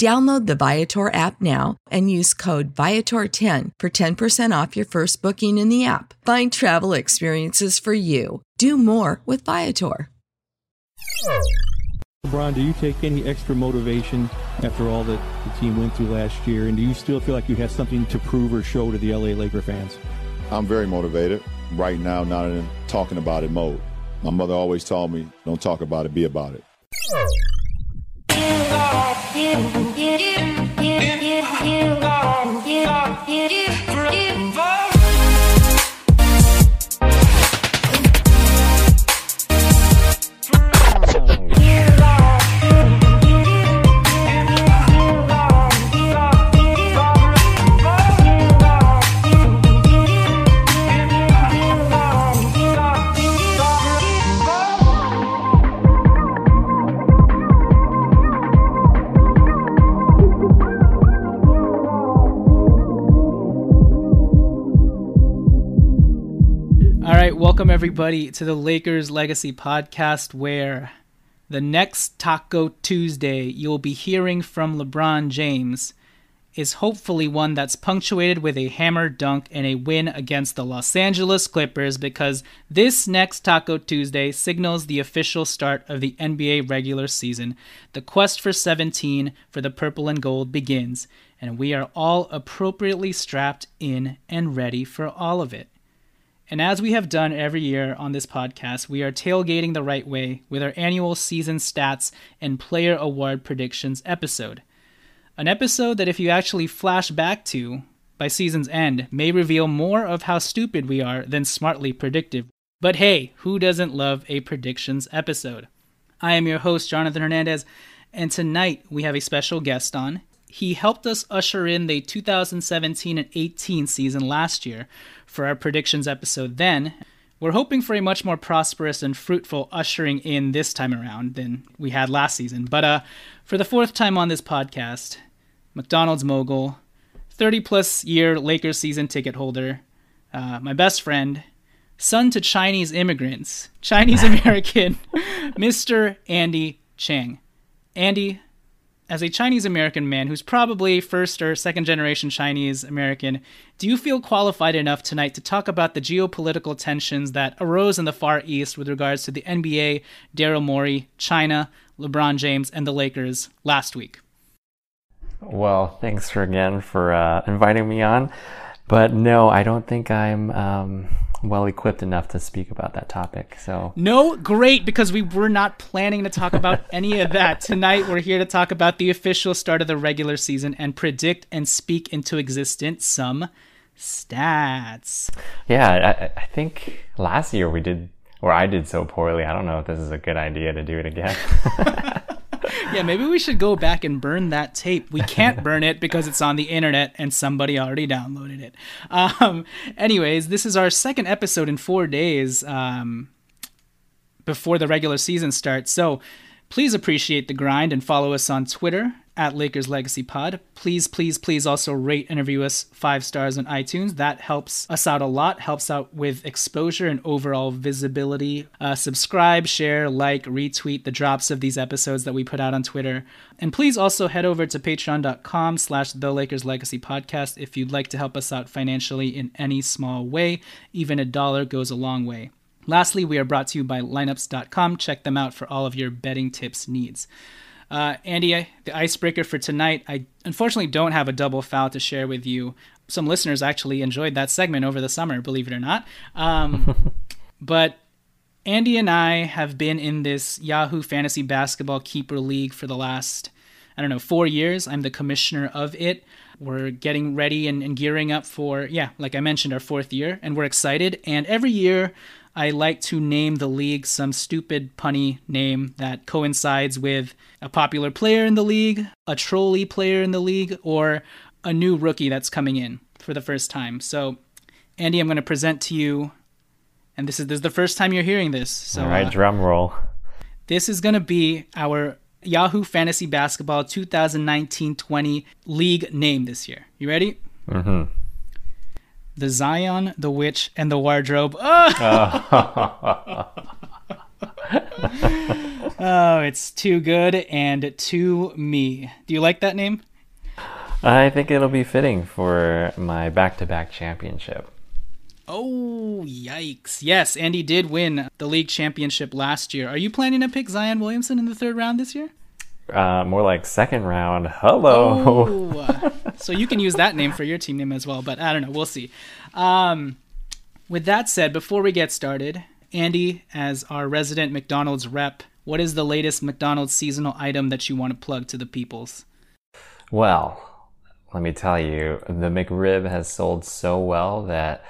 Download the Viator app now and use code Viator10 for 10% off your first booking in the app. Find travel experiences for you. Do more with Viator. LeBron, do you take any extra motivation after all that the team went through last year? And do you still feel like you have something to prove or show to the LA Laker fans? I'm very motivated right now, not in talking about it mode. My mother always told me, don't talk about it, be about it. Everybody to the Lakers Legacy Podcast, where the next Taco Tuesday you'll be hearing from LeBron James is hopefully one that's punctuated with a hammer dunk and a win against the Los Angeles Clippers because this next Taco Tuesday signals the official start of the NBA regular season. The quest for 17 for the purple and gold begins, and we are all appropriately strapped in and ready for all of it. And as we have done every year on this podcast, we are tailgating the right way with our annual season stats and player award predictions episode. An episode that, if you actually flash back to by season's end, may reveal more of how stupid we are than smartly predictive. But hey, who doesn't love a predictions episode? I am your host, Jonathan Hernandez, and tonight we have a special guest on. He helped us usher in the 2017 and 18 season last year for our predictions episode then. We're hoping for a much more prosperous and fruitful ushering in this time around than we had last season. But uh, for the fourth time on this podcast, McDonald's mogul, 30 plus year Lakers season ticket holder, uh, my best friend, son to Chinese immigrants, Chinese American, Mr. Andy Chang. Andy, as a Chinese American man who's probably first or second generation Chinese American, do you feel qualified enough tonight to talk about the geopolitical tensions that arose in the Far East with regards to the NBA, Daryl Morey, China, LeBron James, and the Lakers last week? Well, thanks for again for uh, inviting me on. But no, I don't think I'm um, well equipped enough to speak about that topic. So No, great, because we were not planning to talk about any of that. Tonight, we're here to talk about the official start of the regular season and predict and speak into existence some stats. yeah, I, I think last year we did, or I did so poorly. I don't know if this is a good idea to do it again. yeah, maybe we should go back and burn that tape. We can't burn it because it's on the internet and somebody already downloaded it. Um, anyways, this is our second episode in four days um, before the regular season starts. So please appreciate the grind and follow us on Twitter at Lakers Legacy Pod. Please, please, please also rate and review us five stars on iTunes. That helps us out a lot, helps out with exposure and overall visibility. Uh, subscribe, share, like, retweet the drops of these episodes that we put out on Twitter. And please also head over to patreon.com slash the Lakers Legacy Podcast if you'd like to help us out financially in any small way. Even a dollar goes a long way. Lastly, we are brought to you by lineups.com. Check them out for all of your betting tips needs. Uh, Andy, the icebreaker for tonight, I unfortunately don't have a double foul to share with you. Some listeners actually enjoyed that segment over the summer, believe it or not. Um, but Andy and I have been in this Yahoo Fantasy Basketball Keeper League for the last, I don't know, four years. I'm the commissioner of it. We're getting ready and, and gearing up for, yeah, like I mentioned, our fourth year, and we're excited. And every year, I like to name the league some stupid punny name that coincides with a popular player in the league, a trolley player in the league, or a new rookie that's coming in for the first time. So, Andy, I'm going to present to you, and this is this is the first time you're hearing this. So, All right, uh, drum roll. this is going to be our Yahoo Fantasy Basketball 2019-20 league name this year. You ready? hmm The Zion, the Witch, and the Wardrobe. Oh! oh, it's too good and too me. Do you like that name? I think it'll be fitting for my back-to-back championship. Oh, yikes. Yes, Andy did win the league championship last year. Are you planning to pick Zion Williamson in the third round this year? Uh, more like second round. Hello. Oh, so you can use that name for your team name as well, but I don't know. We'll see. Um, with that said, before we get started, Andy, as our resident McDonald's rep, what is the latest McDonald's seasonal item that you want to plug to the peoples? Well, let me tell you, the McRib has sold so well that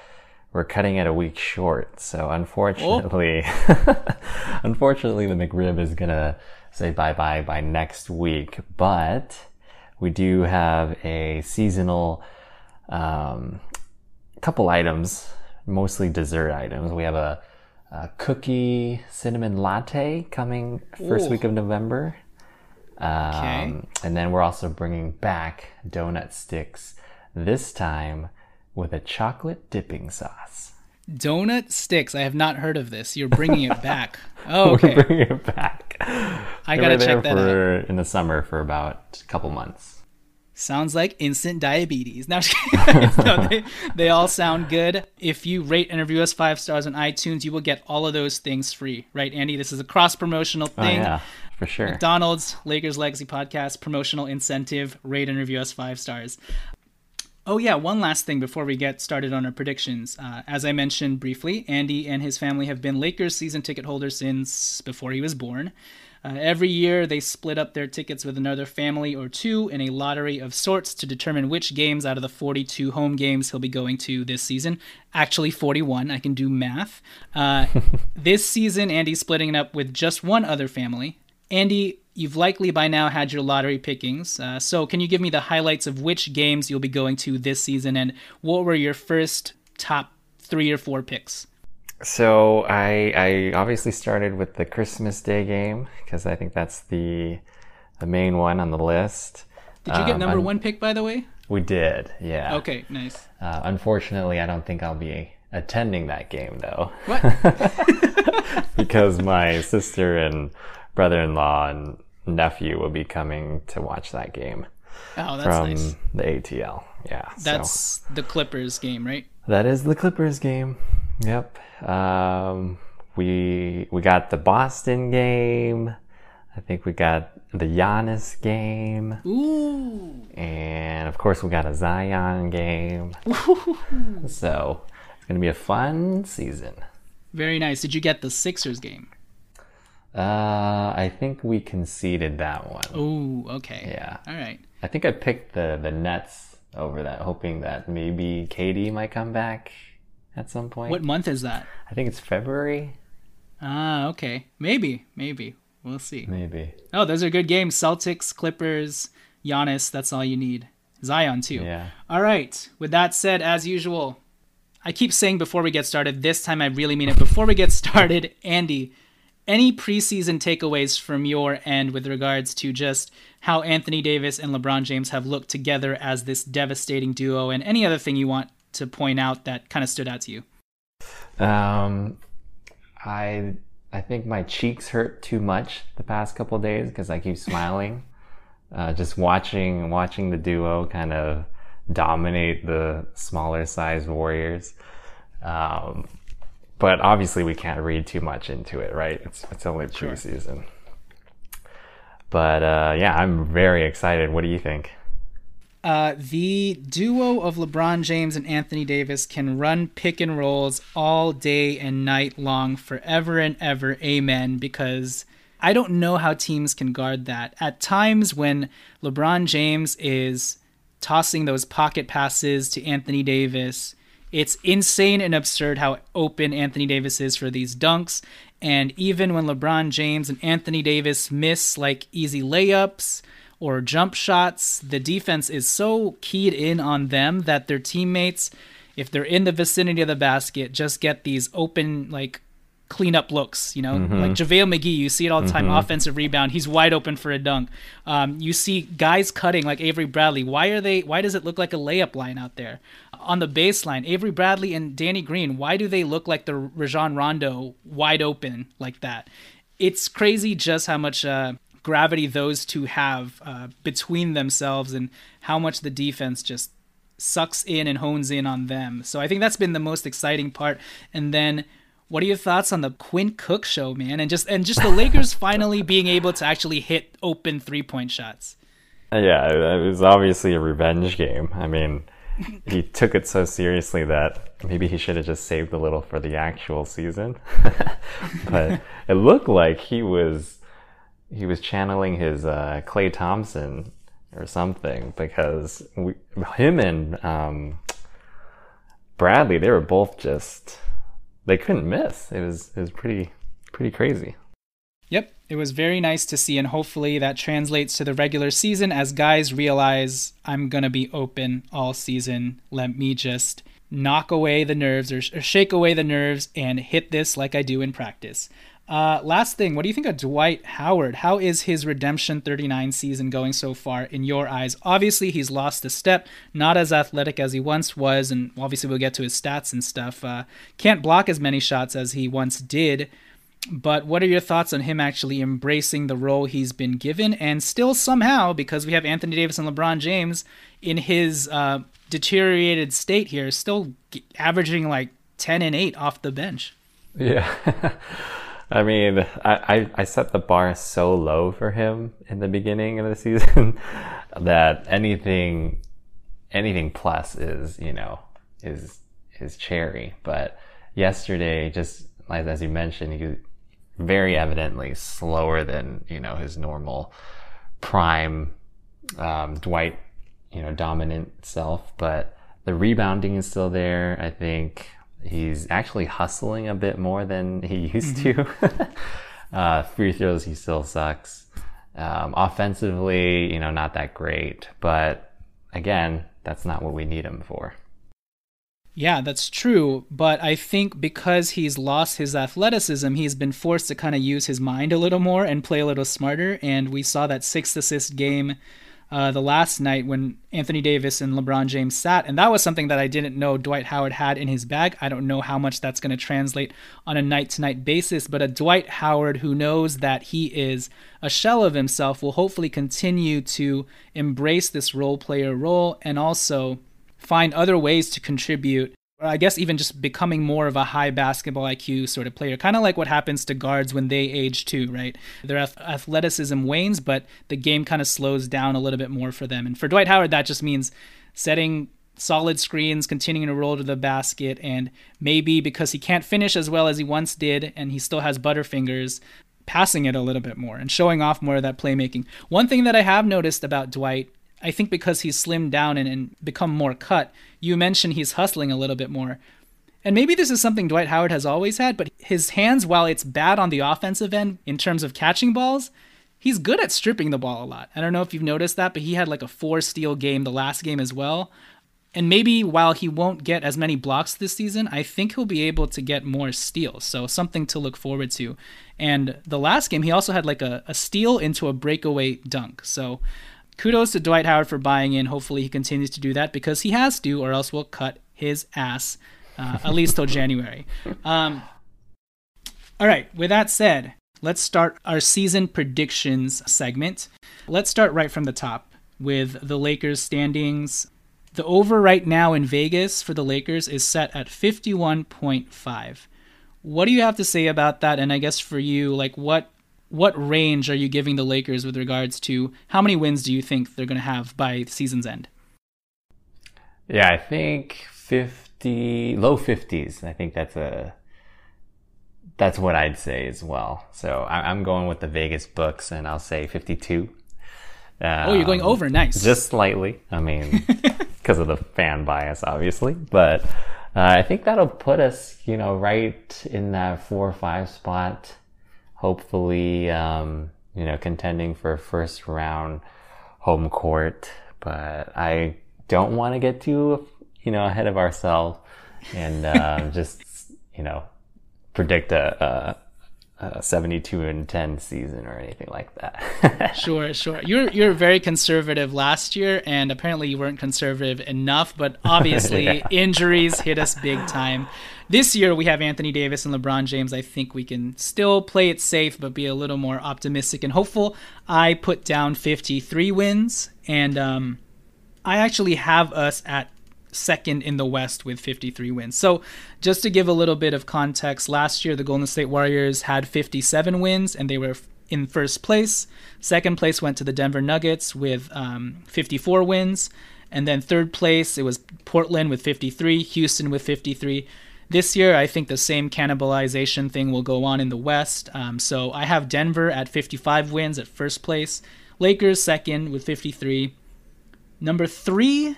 we're cutting it a week short. So unfortunately, unfortunately, the McRib is gonna say bye bye by next week. But we do have a seasonal um, couple items, mostly dessert items. We have a, a cookie cinnamon latte coming first Ooh. week of November. Um, Okay. And then we're also bringing back donut sticks, this time with a chocolate dipping sauce. Donut sticks. I have not heard of this. You're bringing it back. Oh, We're okay. bringing it back. I gotta check that out. for, In the summer for about a couple months. Sounds like instant diabetes. Now, no, they, they all sound good. If you rate and review us five stars on iTunes, you will get all of those things free, right, Andy? This is a cross promotional thing. Oh thing. yeah, for sure. McDonald's, Lakers Legacy Podcast, promotional incentive, rate and review us five stars. Oh, yeah, one last thing before we get started on our predictions. Uh, as I mentioned briefly, Andy and his family have been Lakers season ticket holders since before he was born. Uh, every year, they split up their tickets with another family or two in a lottery of sorts to determine which games out of the 42 home games he'll be going to this season. Actually, 41. I can do math. Uh, this season, Andy's splitting it up with just one other family. Andy, you've likely by now had your lottery pickings. Uh, so, can you give me the highlights of which games you'll be going to this season and what were your first top three or four picks? So I I obviously started with the Christmas Day game because I think that's the the main one on the list. Did you get Um, number one pick, by the way? We did, yeah. Okay, nice. Uh, unfortunately, I don't think I'll be attending that game though, What? because my sister and brother-in-law and nephew will be coming to watch that game Oh, that's from nice. the ATL. Yeah, so That's the Clippers game, right? that is the Clippers game. Yep. Um, we we got the Boston game. I think we got the Giannis game, Ooh. and of course we got a Zion game. so it's gonna be a fun season. Very nice. Did you get the Sixers game? Uh, I think we conceded that one. Ooh, okay. Yeah. All right. I think I picked the the Nets over that, hoping that maybe KD might come back at some point. What month is that? I think it's February. Ah, okay. Maybe, maybe. We'll see. Maybe. Oh, those are good games. Celtics, Clippers, Giannis. That's all you need. Zion too. Yeah. All right. With that said, as usual, I keep saying before we get started. This time I really mean it. Before we get started, Andy, any preseason takeaways from your end with regards to just how Anthony Davis and LeBron James have looked together as this devastating duo, and any other thing you want to point out that kind of stood out to you? Um, I I think my cheeks hurt too much the past couple days because I keep smiling. uh, just watching watching the duo kind of dominate the smaller size Warriors. Um, but obviously, we can't read too much into it, right? It's it's only preseason. Sure. But uh, yeah, I'm very excited. What do you think? Uh, the duo of LeBron James and Anthony Davis can run pick and rolls all day and night long, forever and ever. Amen. Because I don't know how teams can guard that. At times when LeBron James is tossing those pocket passes to Anthony Davis, it's insane and absurd how open Anthony Davis is for these dunks. And even when LeBron James and Anthony Davis miss like easy layups, or jump shots. The defense is so keyed in on them that their teammates, if they're in the vicinity of the basket, just get these open, like, cleanup looks, you know, mm-hmm. like JaVale McGee, you see it all the time, mm-hmm. offensive rebound, he's wide open for a dunk. Um, you see guys cutting like Avery Bradley. Why are they, why does it look like a layup line out there? On the baseline, Avery Bradley and Danny Green, why do they look like the Rajon Rondo wide open like that? It's crazy just how much uh, gravity those two have uh, between themselves and how much the defense just sucks in and hones in on them. So I think that's been the most exciting part. And then what are your thoughts on the Quinn Cook show, man? And just and just the Lakers finally being able to actually hit open three point shots. Yeah, it was obviously a revenge game. I mean, he took it so seriously that maybe he should have just saved a little for the actual season. but it looked like he was he was channeling his uh, Klay Thompson or something because we, him and um, Bradley they were both just they couldn't miss. It was it was pretty pretty crazy. Yep, it was very nice to see, and hopefully that translates to the regular season as guys realize I'm gonna be open all season. Let me just knock away the nerves or, or shake away the nerves and hit this like I do in practice. Uh, last thing, what do you think of Dwight Howard? How is his Redemption 39 season going so far in your eyes? Obviously, he's lost a step, not as athletic as he once was, and obviously, we'll get to his stats and stuff. Uh, can't block as many shots as he once did. But what are your thoughts on him actually embracing the role he's been given and still somehow, because we have Anthony Davis and LeBron James in his uh, deteriorated state here, still averaging like 10 and 8 off the bench? Yeah. I mean, I, I, I, set the bar so low for him in the beginning of the season that anything anything plus is, you know, is is cherry. But yesterday, just as, as you mentioned, he was very evidently slower than, you know, his normal prime um, Dwight, you know, dominant self. But the rebounding is still there. I think He's actually hustling a bit more than he used mm-hmm. to. uh, free throws, he still sucks. Um, offensively, you know, not that great. But again, that's not what we need him for. Yeah, that's true. But I think because he's lost his athleticism, he's been forced to kind of use his mind a little more and play a little smarter. And we saw that sixth assist game uh, the last night when Anthony Davis and LeBron James sat. And that was something that I didn't know Dwight Howard had in his bag. I don't know how much that's going to translate on a night to night basis, but a Dwight Howard who knows that he is a shell of himself will hopefully continue to embrace this role player role and also find other ways to contribute I guess even just becoming more of a high basketball IQ sort of player, kind of like what happens to guards when they age too, right? Their athleticism wanes, but the game kind of slows down a little bit more for them. And for Dwight Howard, that just means setting solid screens, continuing to roll to the basket, and maybe because he can't finish as well as he once did, and he still has butterfingers, passing it a little bit more and showing off more of that playmaking. One thing that I have noticed about Dwight I think because he's slimmed down and, and become more cut, you mentioned he's hustling a little bit more. and maybe this is something Dwight Howard has always had, but his hands, while it's bad on the offensive end in terms of catching balls, he's good at stripping the ball a lot. I don't know if you've noticed that, but he had like a four steal game the last game as well. And maybe while he won't get as many blocks this season, I think he'll be able to get more steals. So something to look forward to. And the last game, he also had like a, a steal into a breakaway dunk. So kudos to Dwight Howard for buying in. Hopefully he continues to do that because he has to, or else we'll cut his ass uh, at least till January. Um, all right, with that said, let's start our season predictions segment. Let's start right from the top with the Lakers standings. The over right now in Vegas for the Lakers is set at 51.5. What do you have to say about that? And I guess for you, like what what range are you giving the Lakers with regards to how many wins do you think they're going to have by season's end? Yeah, I think 50 low 50s. I think that's a that's what I'd say as well. So I'm going with the Vegas books, and I'll say 52. Um, oh, you're going over. Nice. Just slightly. I mean, because of the fan bias, obviously. But uh, I think that'll put us, you know, right in that four or five spot. Hopefully, um, you know, contending for first round home court. But I don't want to get too, you know, ahead of ourselves and uh, just, you know, predict a, a, a 72 and 10 season or anything like that. sure, sure. You're you're very conservative last year, and apparently you weren't conservative enough. But obviously, yeah. injuries hit us big time. This year we have Anthony Davis and LeBron James. I think we can still play it safe, but be a little more optimistic and hopeful. I put down 53 wins, and um, I actually have us at second in the West with 53 wins. So, just to give a little bit of context, last year the Golden State Warriors had 57 wins and they were in first place. Second place went to the Denver Nuggets with um, 54 wins. And then third place, it was Portland with 53, Houston with 53. This year, I think the same cannibalization thing will go on in the West. Um, so I have Denver at 55 wins at first place, Lakers second with 53. Number three,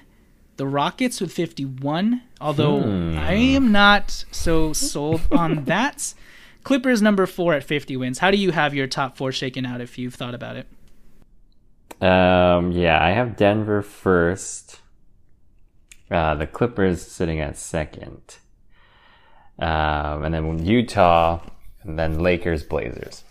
the Rockets with 51, although hmm. I am not so sold on that. Clippers number four at 50 wins. How do you have your top four shaken out if you've thought about it? Um, yeah, I have Denver first. Uh, the Clippers sitting at second. Um, and then Utah, and then Lakers, Blazers.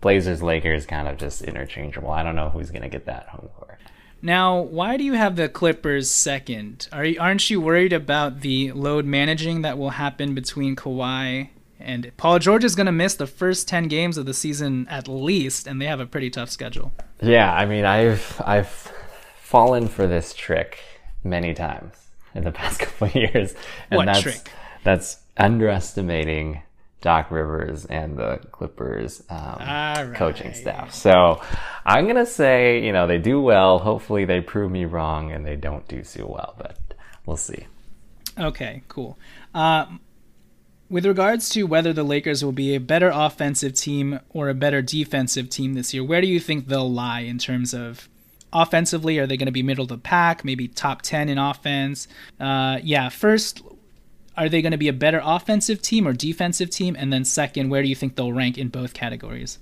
Blazers, Lakers kind of just interchangeable. I don't know who's going to get that home court. Now, why do you have the Clippers second? Are you, aren't you worried about the load managing that will happen between Kawhi and Paul George is going to miss the first 10 games of the season at least and they have a pretty tough schedule. Yeah, I mean, I've I've fallen for this trick many times in the past couple of years. And what that's, trick? That's underestimating Doc Rivers and the Clippers um, right. coaching staff. So I'm gonna say, you know, they do well. Hopefully, they prove me wrong and they don't do so well, but we'll see. Okay, cool. Uh, with regards to whether the Lakers will be a better offensive team or a better defensive team this year, where do you think they'll lie in terms of offensively? Are they going to be middle of the pack, maybe top 10 in offense? Uh, yeah, first, are they going to be a better offensive team or defensive team? And then second, where do you think they'll rank in both categories?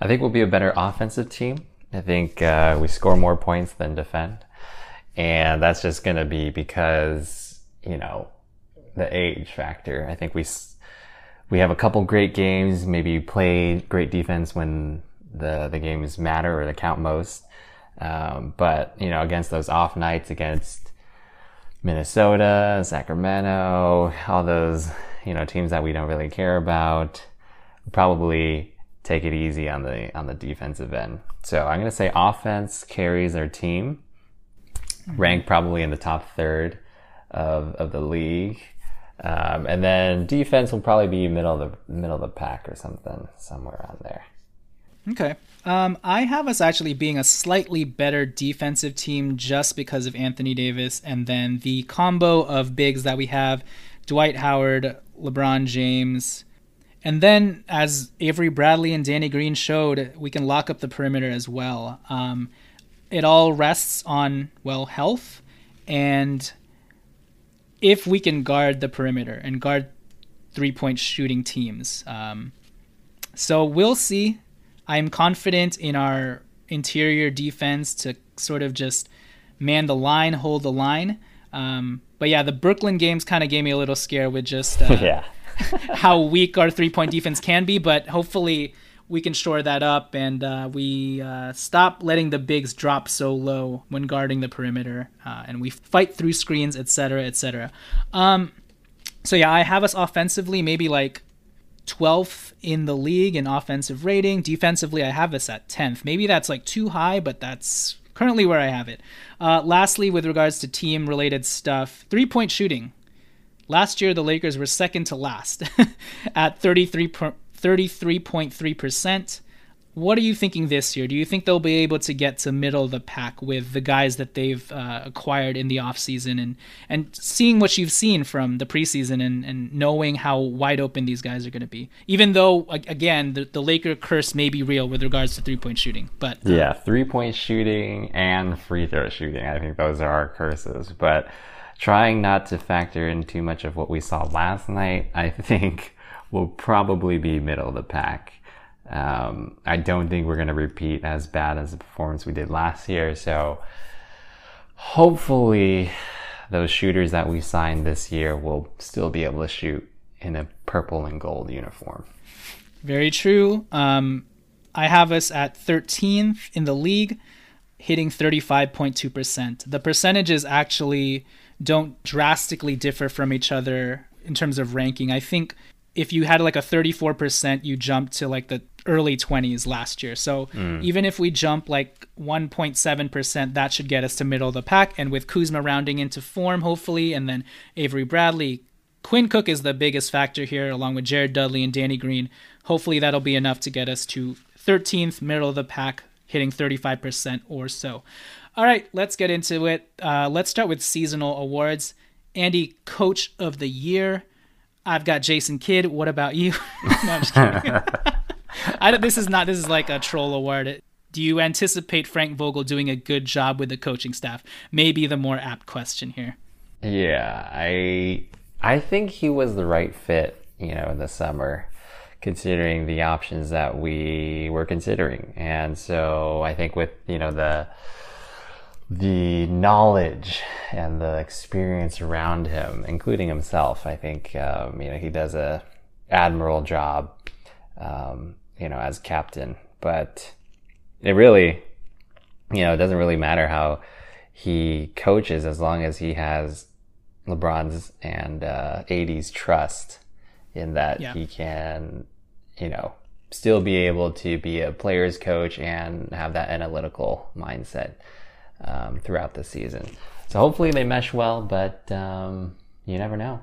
I think we'll be a better offensive team. I think uh, we score more points than defend. And that's just going to be because, you know, the age factor. I think we, we have a couple great games, maybe play great defense when the, the games matter or they count most. Um, but, you know, against those off nights, against Minnesota, Sacramento, all those, you know, teams that we don't really care about. Probably take it easy on the on the defensive end. So I'm going to say offense carries our team, ranked probably in the top third of of the league, um, and then defense will probably be middle of the middle of the pack or something somewhere on there. Okay. Um, I have us actually being a slightly better defensive team just because of Anthony Davis and then the combo of bigs that we have Dwight Howard, LeBron James. And then, as Avery Bradley and Danny Green showed, we can lock up the perimeter as well. Um, it all rests on, well, health. And if we can guard the perimeter and guard three point shooting teams. Um, so we'll see. I'm confident in our interior defense to sort of just man the line, hold the line. Um, but yeah, the Brooklyn games kind of gave me a little scare with just uh, yeah. how weak our three point defense can be. But hopefully we can shore that up and uh, we uh, stop letting the bigs drop so low when guarding the perimeter uh, and we fight through screens, etc., etc. Um, so yeah, I have us offensively maybe like 12th in the league in offensive rating. Defensively, I have us at 10th. Maybe that's like too high, but that's currently where I have it. Uh, lastly, with regards to team related stuff, three point shooting. Last year, the Lakers were second to last at 33, 33.3%. What are you thinking this year? Do you think they'll be able to get to middle of the pack with the guys that they've uh, acquired in the offseason and, and seeing what you've seen from the preseason and, and knowing how wide open these guys are going to be? Even though, again, the, the Laker curse may be real with regards to three point shooting. but uh, Yeah, three point shooting and free throw shooting. I think those are our curses. But trying not to factor in too much of what we saw last night, I think will probably be middle of the pack. Um, I don't think we're going to repeat as bad as the performance we did last year. So hopefully, those shooters that we signed this year will still be able to shoot in a purple and gold uniform. Very true. Um, I have us at 13th in the league, hitting 35.2%. The percentages actually don't drastically differ from each other in terms of ranking. I think if you had like a 34%, you jumped to like the early 20s last year. So mm. even if we jump like 1.7%, that should get us to middle of the pack. And with Kuzma rounding into form, hopefully, and then Avery Bradley, Quinn Cook is the biggest factor here, along with Jared Dudley and Danny Green. Hopefully, that'll be enough to get us to 13th, middle of the pack, hitting 35% or so. All right, let's get into it. Uh, let's start with seasonal awards. Andy, Coach of the Year. I've got Jason Kidd. What about you? no. I, this is not. This is like a troll award. Do you anticipate Frank Vogel doing a good job with the coaching staff? Maybe the more apt question here. Yeah, I I think he was the right fit. You know, in the summer, considering the options that we were considering, and so I think with you know the the knowledge and the experience around him, including himself. I think um, you know he does a admirable job, um, you know, as captain. But it really, you know, it doesn't really matter how he coaches as long as he has LeBron's and uh, AD's trust in that yeah. he can, you know, still be able to be a player's coach and have that analytical mindset um, throughout the season. So hopefully they mesh well, but um, you never know.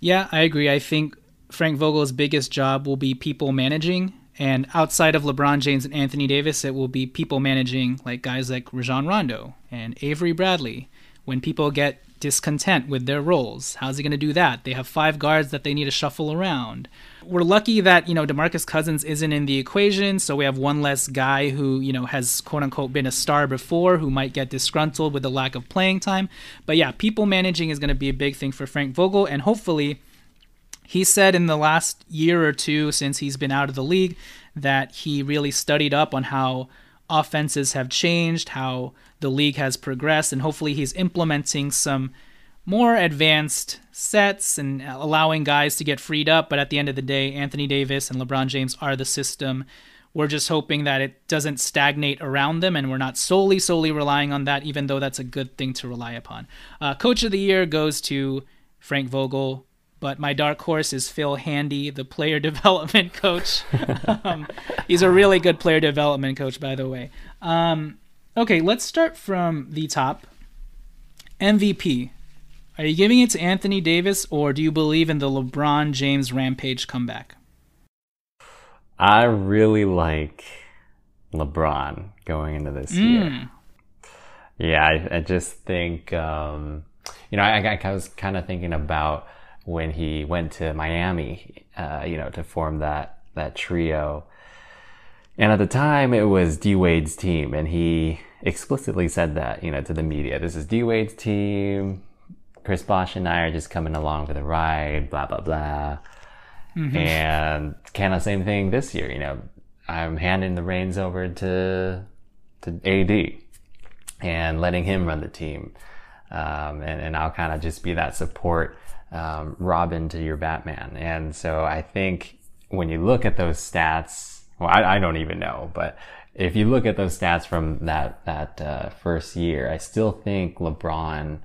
Yeah, I agree. I think Frank Vogel's biggest job will be people managing. And outside of LeBron James and Anthony Davis, it will be people managing like guys like Rajon Rondo and Avery Bradley. When people get discontent with their roles, how's he going to do that? They have five guards that they need to shuffle around we're lucky that you know Demarcus Cousins isn't in the equation, so we have one less guy who you know has quote unquote been a star before, who might get disgruntled with the lack of playing time. But yeah, people managing is going to be a big thing for Frank Vogel, and hopefully, he said in the last year or two since he's been out of the league that he really studied up on how offenses have changed, how the league has progressed, and hopefully he's implementing some more advanced sets and allowing guys to get freed up. But at the end of the day, Anthony Davis and LeBron James are the system. We're just hoping that it doesn't stagnate around them and we're not solely, solely relying on that, even though that's a good thing to rely upon. Uh, Coach of the Year goes to Frank Vogel, but my dark horse is Phil Handy, the player development coach. um, he's a really good player development coach, by the way. Um, okay, let's start from the top. MVP. Are you giving it to Anthony Davis, or do you believe in the LeBron James rampage comeback? I really like LeBron going into this mm. year. Yeah, I, I just think, um, you know, I, I was kind of thinking about when he went to Miami, uh, you know, to form that that trio. And at the time, it was D Wade's team, and he explicitly said that, you know, to the media. This is D Wade's team Chris Bosh and I are just coming along for the ride, blah blah blah. Mm-hmm. And kind of same thing this year. You know, I'm handing the reins over to to AD and letting him run the team, um, and and I'll kind of just be that support um, Robin to your Batman. And so I think when you look at those stats, well, I, I don't even know, but if you look at those stats from that that uh, first year, I still think LeBron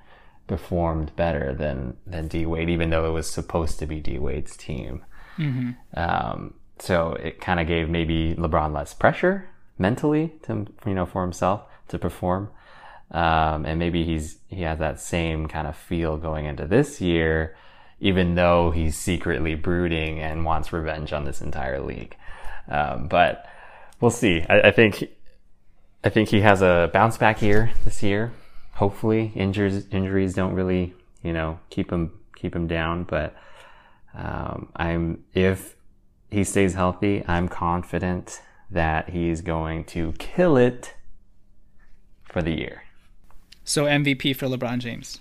performed better than than D Wade, even though it was supposed to be D Wade's team. Mm-hmm. Um, so it kind of gave maybe LeBron less pressure mentally to you know for himself to perform, um, and maybe he's he has that same kind of feel going into this year, even though he's secretly brooding and wants revenge on this entire league. Um, but we'll see. I, I, think I think he has a bounce back year this year. Hopefully, injuries injuries don't really you know keep him keep him down. But um, I'm if he stays healthy, I'm confident that he's going to kill it for the year. So MVP for LeBron James.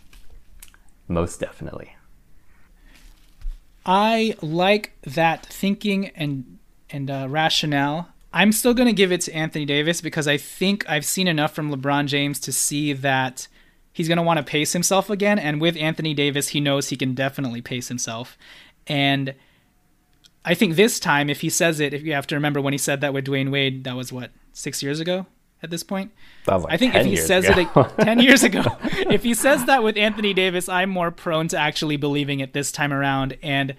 Most definitely. I like that thinking and and uh, rationale. I'm still going to give it to Anthony Davis because I think I've seen enough from LeBron James to see that he's going to want to pace himself again. And with Anthony Davis, he knows he can definitely pace himself. And I think this time, if he says it, if you have to remember when he said that with Dwyane Wade, that was what six years ago at this point. Like I think if he says ago. it ten years ago, if he says that with Anthony Davis, I'm more prone to actually believing it this time around. And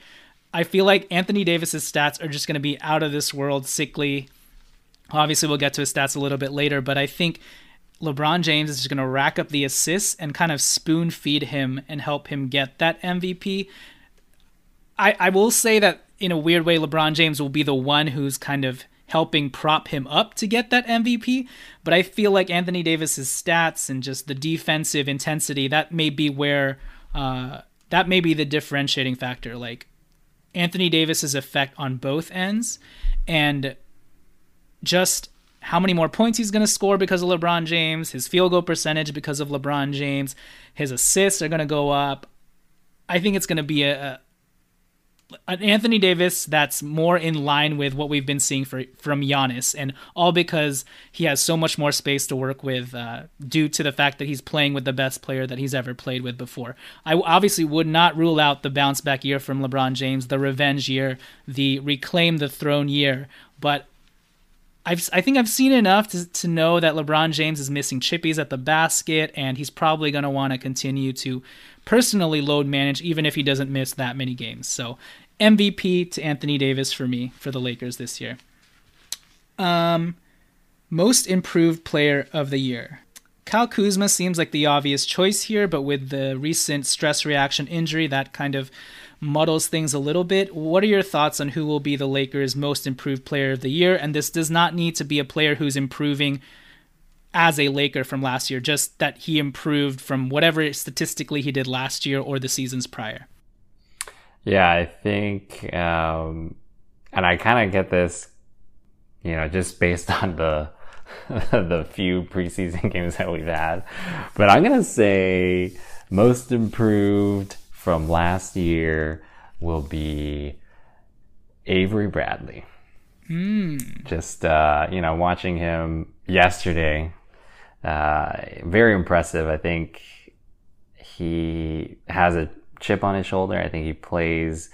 I feel like Anthony Davis's stats are just going to be out of this world, sickly. Obviously, we'll get to his stats a little bit later, but I think LeBron James is just going to rack up the assists and kind of spoon feed him and help him get that MVP. I, I will say that in a weird way, LeBron James will be the one who's kind of helping prop him up to get that MVP. But I feel like Anthony Davis's stats and just the defensive intensity that may be where uh, that may be the differentiating factor. Like Anthony Davis's effect on both ends, and just how many more points he's going to score because of LeBron James, his field goal percentage because of LeBron James, his assists are going to go up. I think it's going to be a, an Anthony Davis that's more in line with what we've been seeing for, from Giannis, and all because he has so much more space to work with uh, due to the fact that he's playing with the best player that he's ever played with before. I obviously would not rule out the bounce back year from LeBron James, the revenge year, the reclaim the throne year, but I've, I think I've seen enough to, to know that LeBron James is missing chippies at the basket, and he's probably going to want to continue to personally load manage, even if he doesn't miss that many games. So MVP to Anthony Davis for me for the Lakers this year. Um, most improved player of the year. Kyle Kuzma seems like the obvious choice here, but with the recent stress reaction injury, that kind of muddles things a little bit. What are your thoughts on who will be the Lakers' most improved player of the year? And this does not need to be a player who's improving as a Laker from last year, just that he improved from whatever statistically he did last year or the seasons prior. Yeah, I think, um, and I kind of get this, you know, just based on the the few preseason games that we've had. But I'm gonna say most improved from last year will be Avery Bradley. Mm. Just uh, you know, watching him yesterday, uh, very impressive. I think he has a chip on his shoulder. I think he plays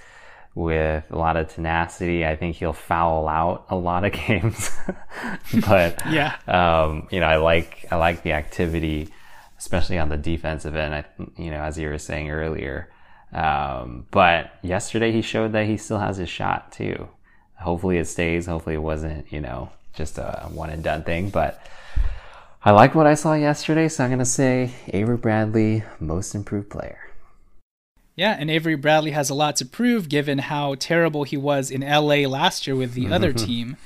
with a lot of tenacity. I think he'll foul out a lot of games. but yeah, um, you know, I like I like the activity, especially on the defensive end. I, you know, as you were saying earlier. Um, but yesterday he showed that he still has his shot too. Hopefully it stays. Hopefully it wasn't, you know, just a one and done thing. But I like what I saw yesterday, so I'm gonna say Avery Bradley, most improved player. Yeah, and Avery Bradley has a lot to prove given how terrible he was in LA last year with the mm-hmm. other team.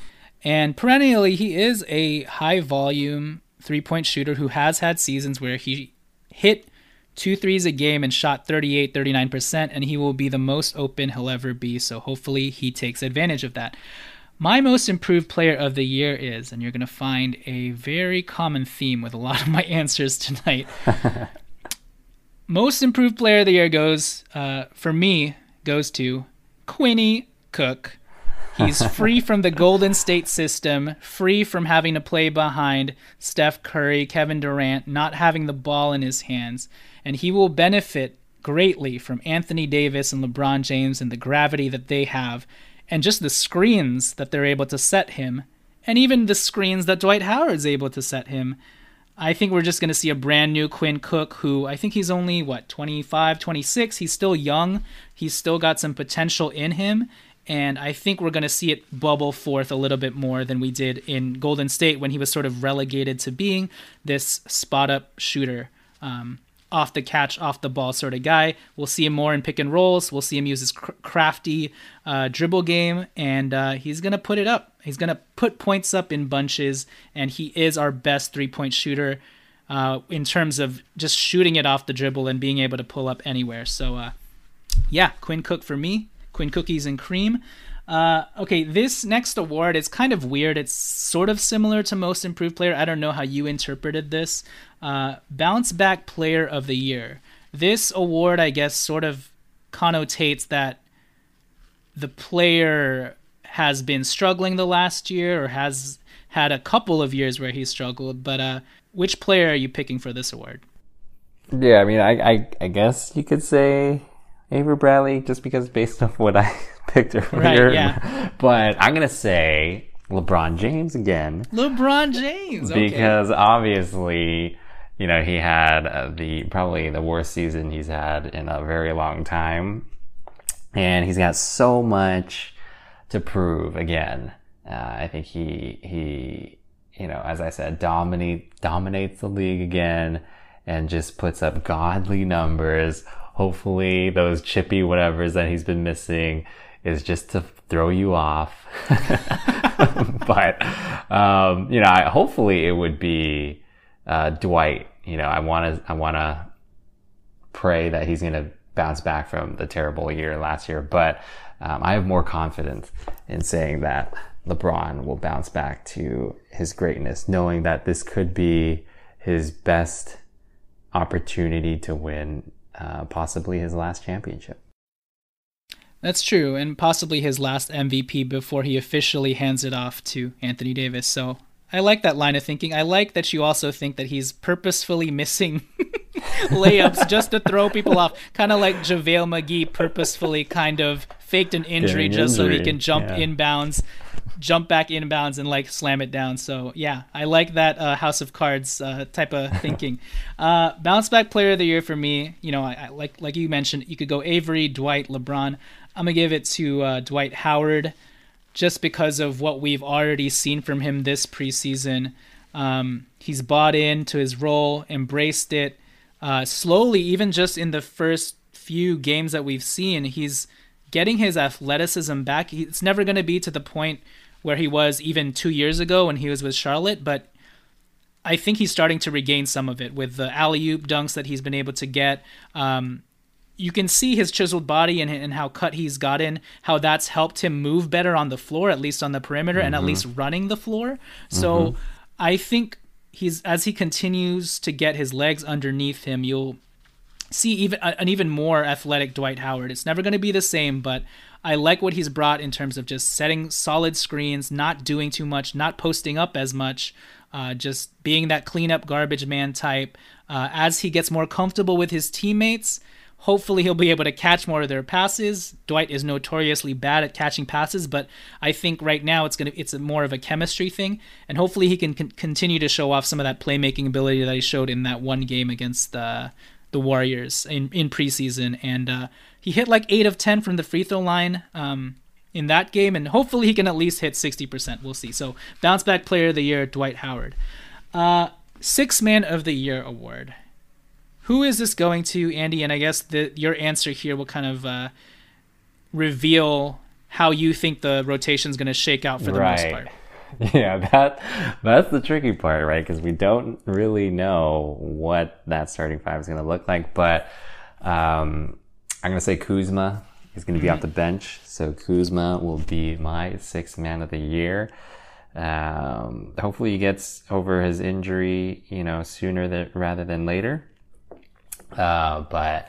And perennially, he is a high volume three point shooter who has had seasons where he hit two threes a game and shot 38, 39%, and he will be the most open he'll ever be. So hopefully he takes advantage of that. My most improved player of the year is, and you're going to find a very common theme with a lot of my answers tonight most improved player of the year goes uh, for me goes to Quinny Cook. He's free from the Golden State system, free from having to play behind Steph Curry, Kevin Durant, not having the ball in his hands, and he will benefit greatly from Anthony Davis and LeBron James and the gravity that they have and just the screens that they're able to set him and even the screens that Dwight Howard's able to set him. I think we're just going to see a brand new Quinn Cook who I think he's only what 25, 26. He's still young. He's still got some potential in him and I think we're going to see it bubble forth a little bit more than we did in Golden State when he was sort of relegated to being this spot up shooter. Um, off the catch, off the ball sort of guy. We'll see him more in pick and rolls. We'll see him use his cr- crafty uh, dribble game, and uh, he's going to put it up. He's going to put points up in bunches, and he is our best three point shooter uh, in terms of just shooting it off the dribble and being able to pull up anywhere. So, uh, yeah, Quinn Cook for me. Quinn Cookies and Cream. Uh, okay, this next award is kind of weird. It's sort of similar to Most Improved Player. I don't know how you interpreted this. Uh, Bounce Back Player of the Year. This award, I guess, sort of connotates that the player has been struggling the last year or has had a couple of years where he's struggled. But uh, which player are you picking for this award? Yeah, I mean, I, I, I guess you could say Avery Bradley just because based off what I picked earlier. Right, yeah. But I'm gonna say LeBron James again. LeBron James, okay. because obviously, you know, he had uh, the probably the worst season he's had in a very long time, and he's got so much to prove again. Uh, I think he he you know, as I said, dominate dominates the league again and just puts up godly numbers. Hopefully, those chippy whatevers that he's been missing is just to throw you off. but, um, you know, I, hopefully it would be, uh, Dwight. You know, I want to, I want to pray that he's going to bounce back from the terrible year last year. But, um, I have more confidence in saying that LeBron will bounce back to his greatness, knowing that this could be his best opportunity to win, uh, possibly his last championship. That's true, and possibly his last MVP before he officially hands it off to Anthony Davis. So I like that line of thinking. I like that you also think that he's purposefully missing layups just to throw people off, kind of like JaVale McGee purposefully kind of faked an injury Getting just injury, so he can jump yeah. inbounds, jump back inbounds, and like slam it down. So yeah, I like that uh, House of Cards uh, type of thinking. uh, bounce back player of the year for me, you know, I, I like like you mentioned, you could go Avery, Dwight, LeBron. I'm gonna give it to uh, Dwight Howard, just because of what we've already seen from him this preseason. Um, he's bought into his role, embraced it uh, slowly, even just in the first few games that we've seen. He's getting his athleticism back. It's never gonna be to the point where he was even two years ago when he was with Charlotte, but I think he's starting to regain some of it with the alley oop dunks that he's been able to get. Um, you can see his chiseled body and, and how cut he's gotten, how that's helped him move better on the floor, at least on the perimeter, and at least running the floor. So I think he's as he continues to get his legs underneath him, you'll see even an even more athletic Dwight Howard. It's never going to be the same, but I like what he's brought in terms of just setting solid screens, not doing too much, not posting up as much, uh, just being that cleanup garbage man type. Uh, as he gets more comfortable with his teammates, hopefully he'll be able to catch more of their passes. Dwight is notoriously bad at catching passes, but I think right now it's gonna it's more of a chemistry thing, and hopefully he can con- continue to show off some of that playmaking ability that he showed in that one game against uh, the Warriors in in preseason, and uh, he hit like eight of ten from the free throw line. Um, in that game, and hopefully he can at least hit 60%. We'll see. So, bounce back player of the year, Dwight Howard. Uh, six man of the year award. Who is this going to, Andy? And I guess the, your answer here will kind of uh, reveal how you think the rotation is going to shake out for the most Right. part. Yeah, that that's the tricky part, right? Because we don't really know what that starting five is going to look like. But um, I'm going to say Kuzma is going to be off the bench, so Kuzma will be my sixth man of the year. Um, hopefully, he gets over his injury, you know, sooner than rather than later. Uh, but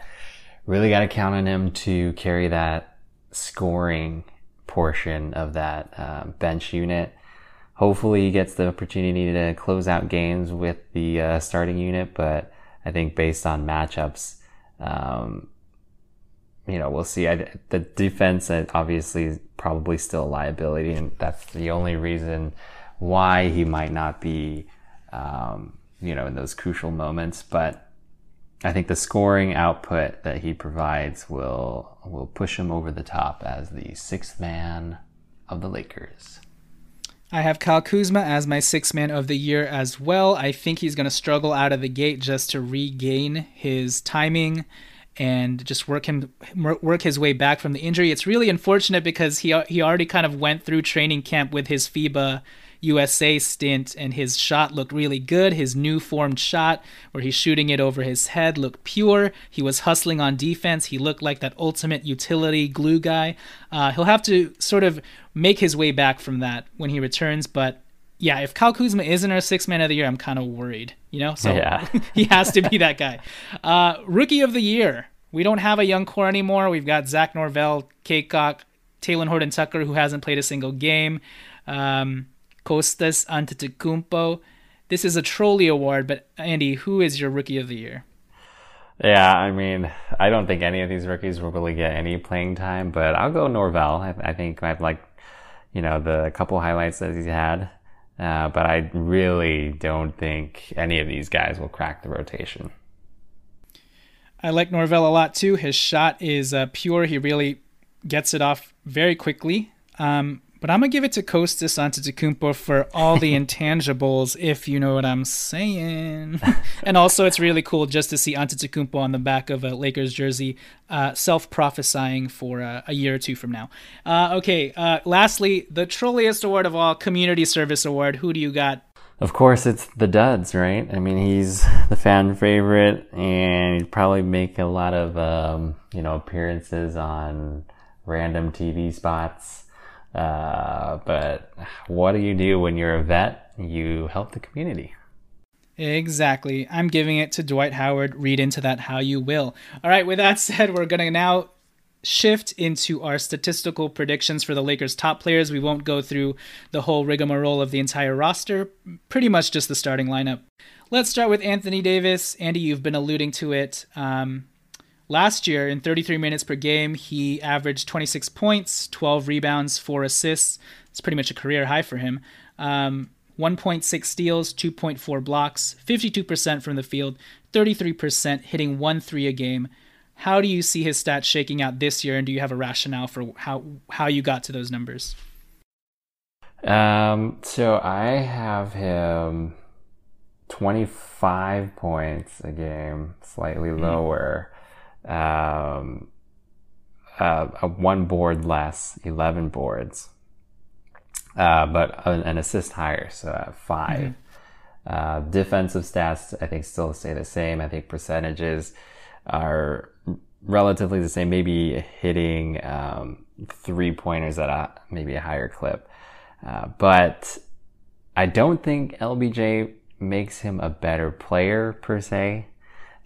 really got to count on him to carry that scoring portion of that uh, bench unit. Hopefully, he gets the opportunity to close out games with the uh, starting unit, but I think based on matchups, um, you know, we'll see. I, the defense obviously is probably still a liability, and that's the only reason why he might not be, um, you know, in those crucial moments. But I think the scoring output that he provides will will push him over the top as the sixth man of the Lakers. I have Kyle Kuzma as my sixth man of the year as well. I think he's going to struggle out of the gate just to regain his timing and just work him work his way back from the injury. It's really unfortunate because he he already kind of went through training camp with his FIBA USA stint and his shot looked really good. His new formed shot where he's shooting it over his head looked pure. He was hustling on defense. He looked like that ultimate utility glue guy. Uh, he'll have to sort of make his way back from that when he returns, but yeah, if Kyle Kuzma isn't our sixth man of the year, I'm kind of worried, you know? So yeah. he has to be that guy. Uh, rookie of the year. We don't have a young core anymore. We've got Zach Norvell, Cacok, Talen Horton Tucker, who hasn't played a single game, um, Kostas Antetokounmpo. This is a trolley award, but Andy, who is your rookie of the year? Yeah, I mean, I don't think any of these rookies will really get any playing time, but I'll go Norvell. I, I think I've like, you know, the couple highlights that he's had. Uh, but I really don't think any of these guys will crack the rotation. I like Norvell a lot too. His shot is uh, pure. He really gets it off very quickly. Um, but I'm gonna give it to Kostas Antetokounmpo for all the intangibles, if you know what I'm saying. and also, it's really cool just to see Antetokounmpo on the back of a Lakers jersey, uh, self-prophesying for uh, a year or two from now. Uh, okay. Uh, lastly, the trolliest award of all, Community Service Award. Who do you got? Of course, it's the Duds, right? I mean, he's the fan favorite, and he'd probably make a lot of um, you know appearances on random TV spots. Uh, but what do you do when you're a vet? You help the community. Exactly. I'm giving it to Dwight Howard. Read into that how you will. All right, with that said, we're going to now shift into our statistical predictions for the Lakers' top players. We won't go through the whole rigmarole of the entire roster, pretty much just the starting lineup. Let's start with Anthony Davis. Andy, you've been alluding to it. Um, Last year, in 33 minutes per game, he averaged 26 points, 12 rebounds, 4 assists. It's pretty much a career high for him. Um, 1.6 steals, 2.4 blocks, 52% from the field, 33% hitting 1 3 a game. How do you see his stats shaking out this year, and do you have a rationale for how, how you got to those numbers? Um, so I have him 25 points a game, slightly mm-hmm. lower um, uh, one board less, 11 boards, uh, but an, an, assist higher, so 5 mm-hmm. uh, defensive stats, I think, still stay the same. I think percentages are relatively the same, maybe hitting um, three pointers at a maybe a higher clip. Uh, but I don't think LBJ makes him a better player per se.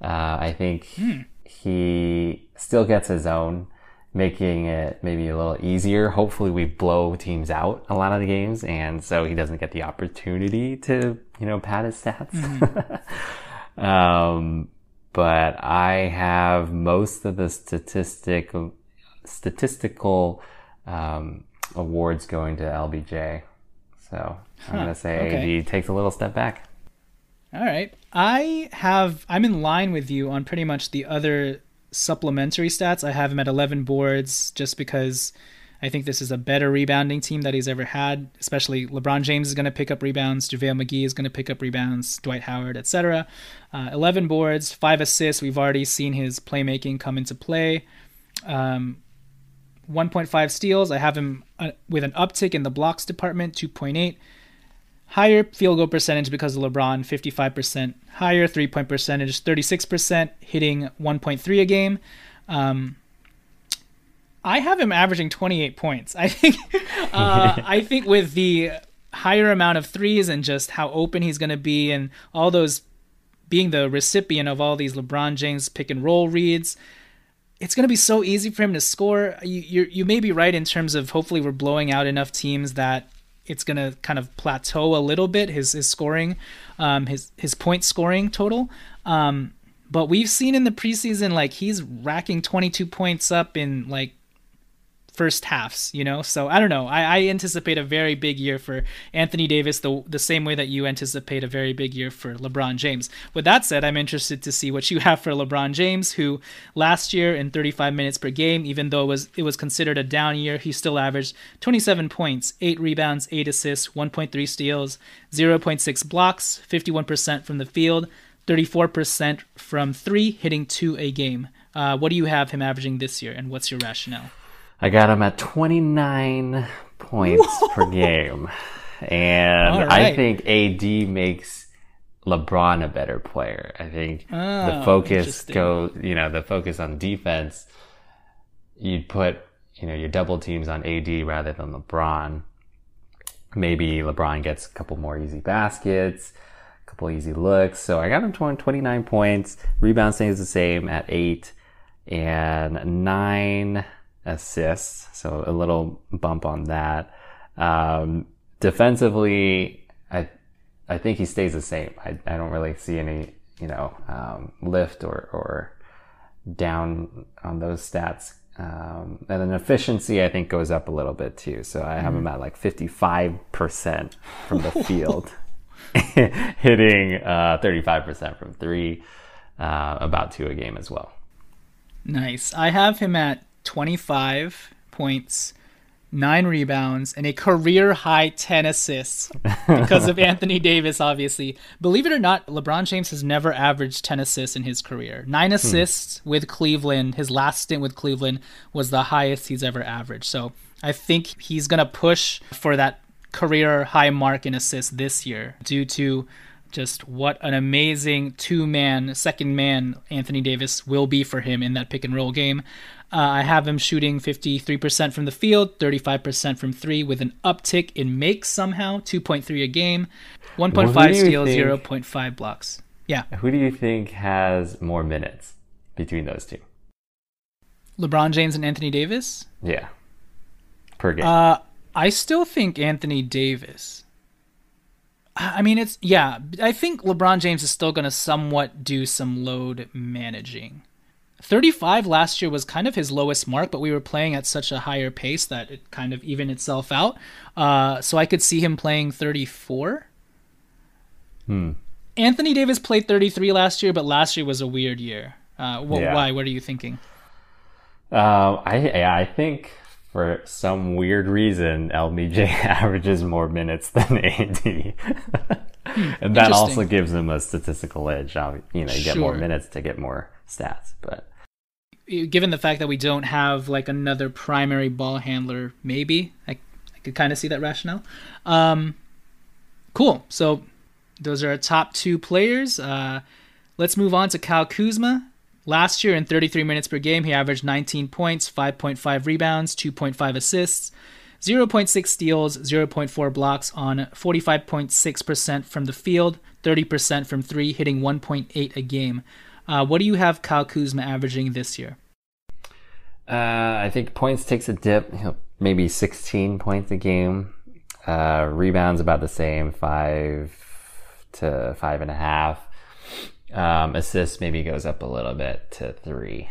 Uh, I think mm he still gets his own, making it maybe a little easier. Hopefully, we blow teams out a lot of the games, and so he doesn't get the opportunity to, you know, pad his stats. Mm-hmm. um, but I have most of the statistic statistical um, awards going to LBJ. So I'm huh, gonna say okay. AD takes a little step back. All right. I have I'm in line with you on pretty much the other supplementary stats. I have him at 11 boards just because I think this is a better rebounding team that he's ever had. Especially LeBron James is going to pick up rebounds, JaVale McGee is going to pick up rebounds, Dwight Howard, etc. Uh, 11 boards, five assists. We've already seen his playmaking come into play. Um, 1.5 steals. I have him uh, with an uptick in the blocks department, 2.8. Higher field goal percentage because of LeBron, 55%. Higher three point percentage, 36%, hitting 1.3 a game. Um, I have him averaging 28 points. I think, uh, I think with the higher amount of threes and just how open he's going to be and all those being the recipient of all these LeBron James pick and roll reads, it's going to be so easy for him to score. You, you you may be right in terms of hopefully we're blowing out enough teams that it's going to kind of plateau a little bit his his scoring, um, his his point scoring total. Um, but we've seen in the preseason like he's racking 22 points up in like first halves, you know? So I don't know. I, I, anticipate a very big year for Anthony Davis, the, the same way that you anticipate a very big year for LeBron James. With that said, I'm interested to see what you have for LeBron James, who last year in 35 minutes per game, even though it was, it was considered a down year, he still averaged 27 points, 8 rebounds, 8 assists, 1.3 steals, 0.6 blocks, 51% from the field, 34% from three, hitting two a game. Uh, what do you have him averaging this year, and what's your rationale? I got him at 29 points Whoa. per game. And right. I think AD makes LeBron a better player. I think oh, the focus go, you know, the focus on defense, you'd put, you know, your double teams on AD rather than LeBron. Maybe LeBron gets a couple more easy baskets, a couple easy looks. So I got him 29 points. Rebound stays the same at eight and nine assists, so a little bump on that. Um, defensively, I I think he stays the same. I, I don't really see any you know um, lift or or down on those stats. Um, and then efficiency, I think, goes up a little bit too. So I have mm. him at like 55% from the field, hitting uh, 35% from three, uh, about two a game as well. Nice. I have him at 25 points, nine rebounds, and a career high 10 assists because of Anthony Davis, obviously. Believe it or not, LeBron James has never averaged 10 assists in his career. Nine hmm. assists hmm. with Cleveland. His last stint with Cleveland was the highest he's ever averaged. So I think he's going to push for that career high mark in assists this year due to just what an amazing two man, second man Anthony Davis will be for him in that pick and roll game. Uh, I have him shooting 53% from the field, 35% from three, with an uptick in makes somehow, 2.3 a game, 1.5 well, steals, 0.5 blocks. Yeah. Who do you think has more minutes between those two? LeBron James and Anthony Davis? Yeah. Per game. Uh, I still think Anthony Davis. I mean, it's yeah. I think LeBron James is still going to somewhat do some load managing. 35 last year was kind of his lowest mark, but we were playing at such a higher pace that it kind of evened itself out. Uh, so I could see him playing 34. Hmm. Anthony Davis played 33 last year, but last year was a weird year. Uh, wh- yeah. Why? What are you thinking? Uh, I I think for some weird reason LBJ averages more minutes than AD. Hmm, and that also gives him a statistical edge. You know, you get sure. more minutes to get more stats, but given the fact that we don't have like another primary ball handler, maybe I, I could kind of see that rationale. Um, cool. So those are our top two players. Uh, let's move on to Kyle Kuzma. Last year, in 33 minutes per game, he averaged 19 points, 5.5 rebounds, 2.5 assists, 0.6 steals, 0.4 blocks on 45.6% from the field, 30% from three, hitting 1.8 a game. Uh, what do you have Kyle Kuzma averaging this year? Uh, I think points takes a dip, maybe 16 points a game. Uh, rebounds about the same, five to five and a half. Um, assists maybe goes up a little bit to three.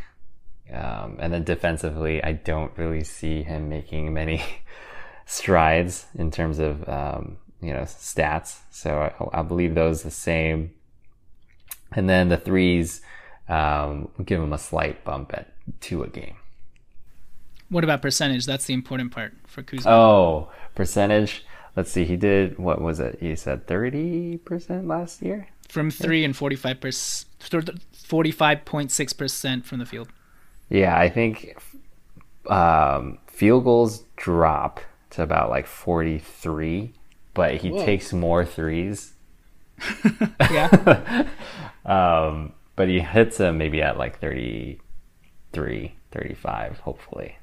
Um, and then defensively, I don't really see him making many strides in terms of um, you know stats. So I, I believe those the same. And then the threes, um, give him a slight bump at two a game. What about percentage? That's the important part for Kuzma. Oh, percentage. Let's see. He did what was it? He said thirty percent last year from three and forty five percent, forty five point six percent from the field. Yeah, I think um, field goals drop to about like forty three, but he Whoa. takes more threes. yeah. um, but he hits them maybe at like 33, 35, hopefully.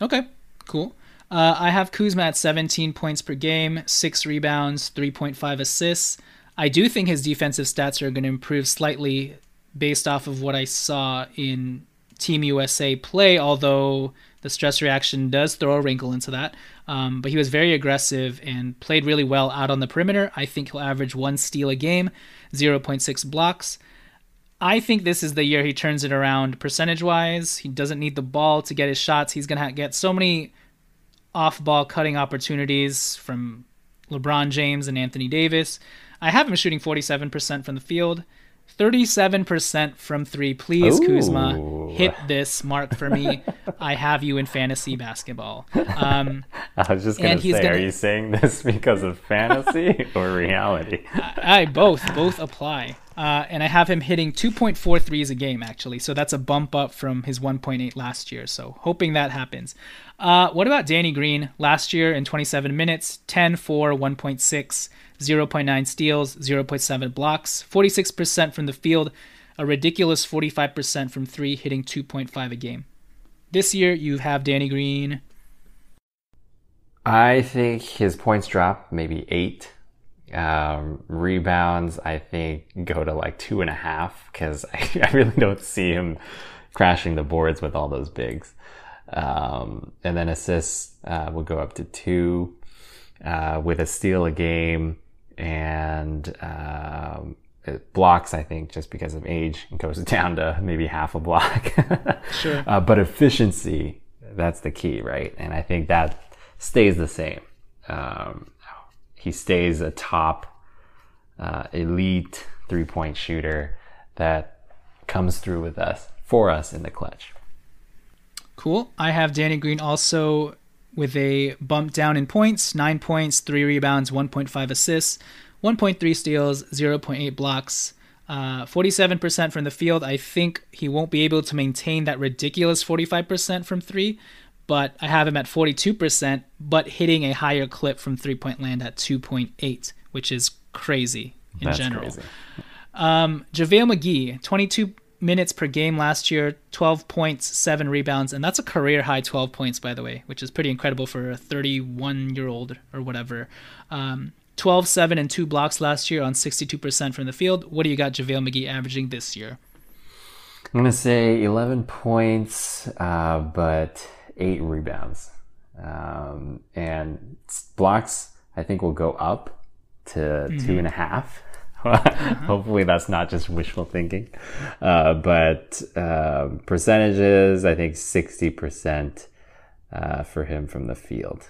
Okay, cool. Uh, I have Kuzma at 17 points per game, six rebounds, 3.5 assists. I do think his defensive stats are going to improve slightly based off of what I saw in Team USA play, although the stress reaction does throw a wrinkle into that. Um, but he was very aggressive and played really well out on the perimeter. I think he'll average one steal a game, 0.6 blocks. I think this is the year he turns it around percentage wise. He doesn't need the ball to get his shots. He's going to get so many off ball cutting opportunities from LeBron James and Anthony Davis. I have him shooting 47% from the field. 37% from three. Please, Ooh. Kuzma, hit this mark for me. I have you in fantasy basketball. Um, I was just going to say, gonna, are you saying this because of fantasy or reality? I, I, both, both apply. Uh, and I have him hitting 2.4 threes a game, actually. So that's a bump up from his 1.8 last year. So hoping that happens. Uh, what about Danny Green? Last year in 27 minutes, 10, 4, 1.6. 0.9 steals, 0.7 blocks, 46% from the field, a ridiculous 45% from three, hitting 2.5 a game. This year, you have Danny Green. I think his points drop maybe eight. Um, rebounds, I think, go to like two and a half because I, I, really don't see him crashing the boards with all those bigs. Um, and then assists uh, will go up to two uh, with a steal a game and um, it blocks, I think, just because of age, it goes down to maybe half a block. sure. Uh, but efficiency, that's the key, right? And I think that stays the same. Um, he stays a top uh, elite three point shooter that comes through with us for us in the clutch. Cool. I have Danny Green also with a bump down in points 9 points, 3 rebounds, 1.5 assists, 1.3 steals, 0.8 blocks. Uh, 47% from the field. I think he won't be able to maintain that ridiculous 45% from three, but I have him at 42%, but hitting a higher clip from three point land at 2.8, which is crazy in That's general. Crazy. Um, JaVale McGee, 22 minutes per game last year, 12 points, 7 rebounds, and that's a career high 12 points, by the way, which is pretty incredible for a 31 year old or whatever. Um, 12, 7, and 2 blocks last year on 62% from the field. What do you got JaVale McGee averaging this year? I'm going to say 11 points, uh, but 8 rebounds. Um, and blocks, I think, will go up to mm-hmm. two and a half Hopefully, that's not just wishful thinking. Uh, but uh, percentages, I think 60% uh, for him from the field.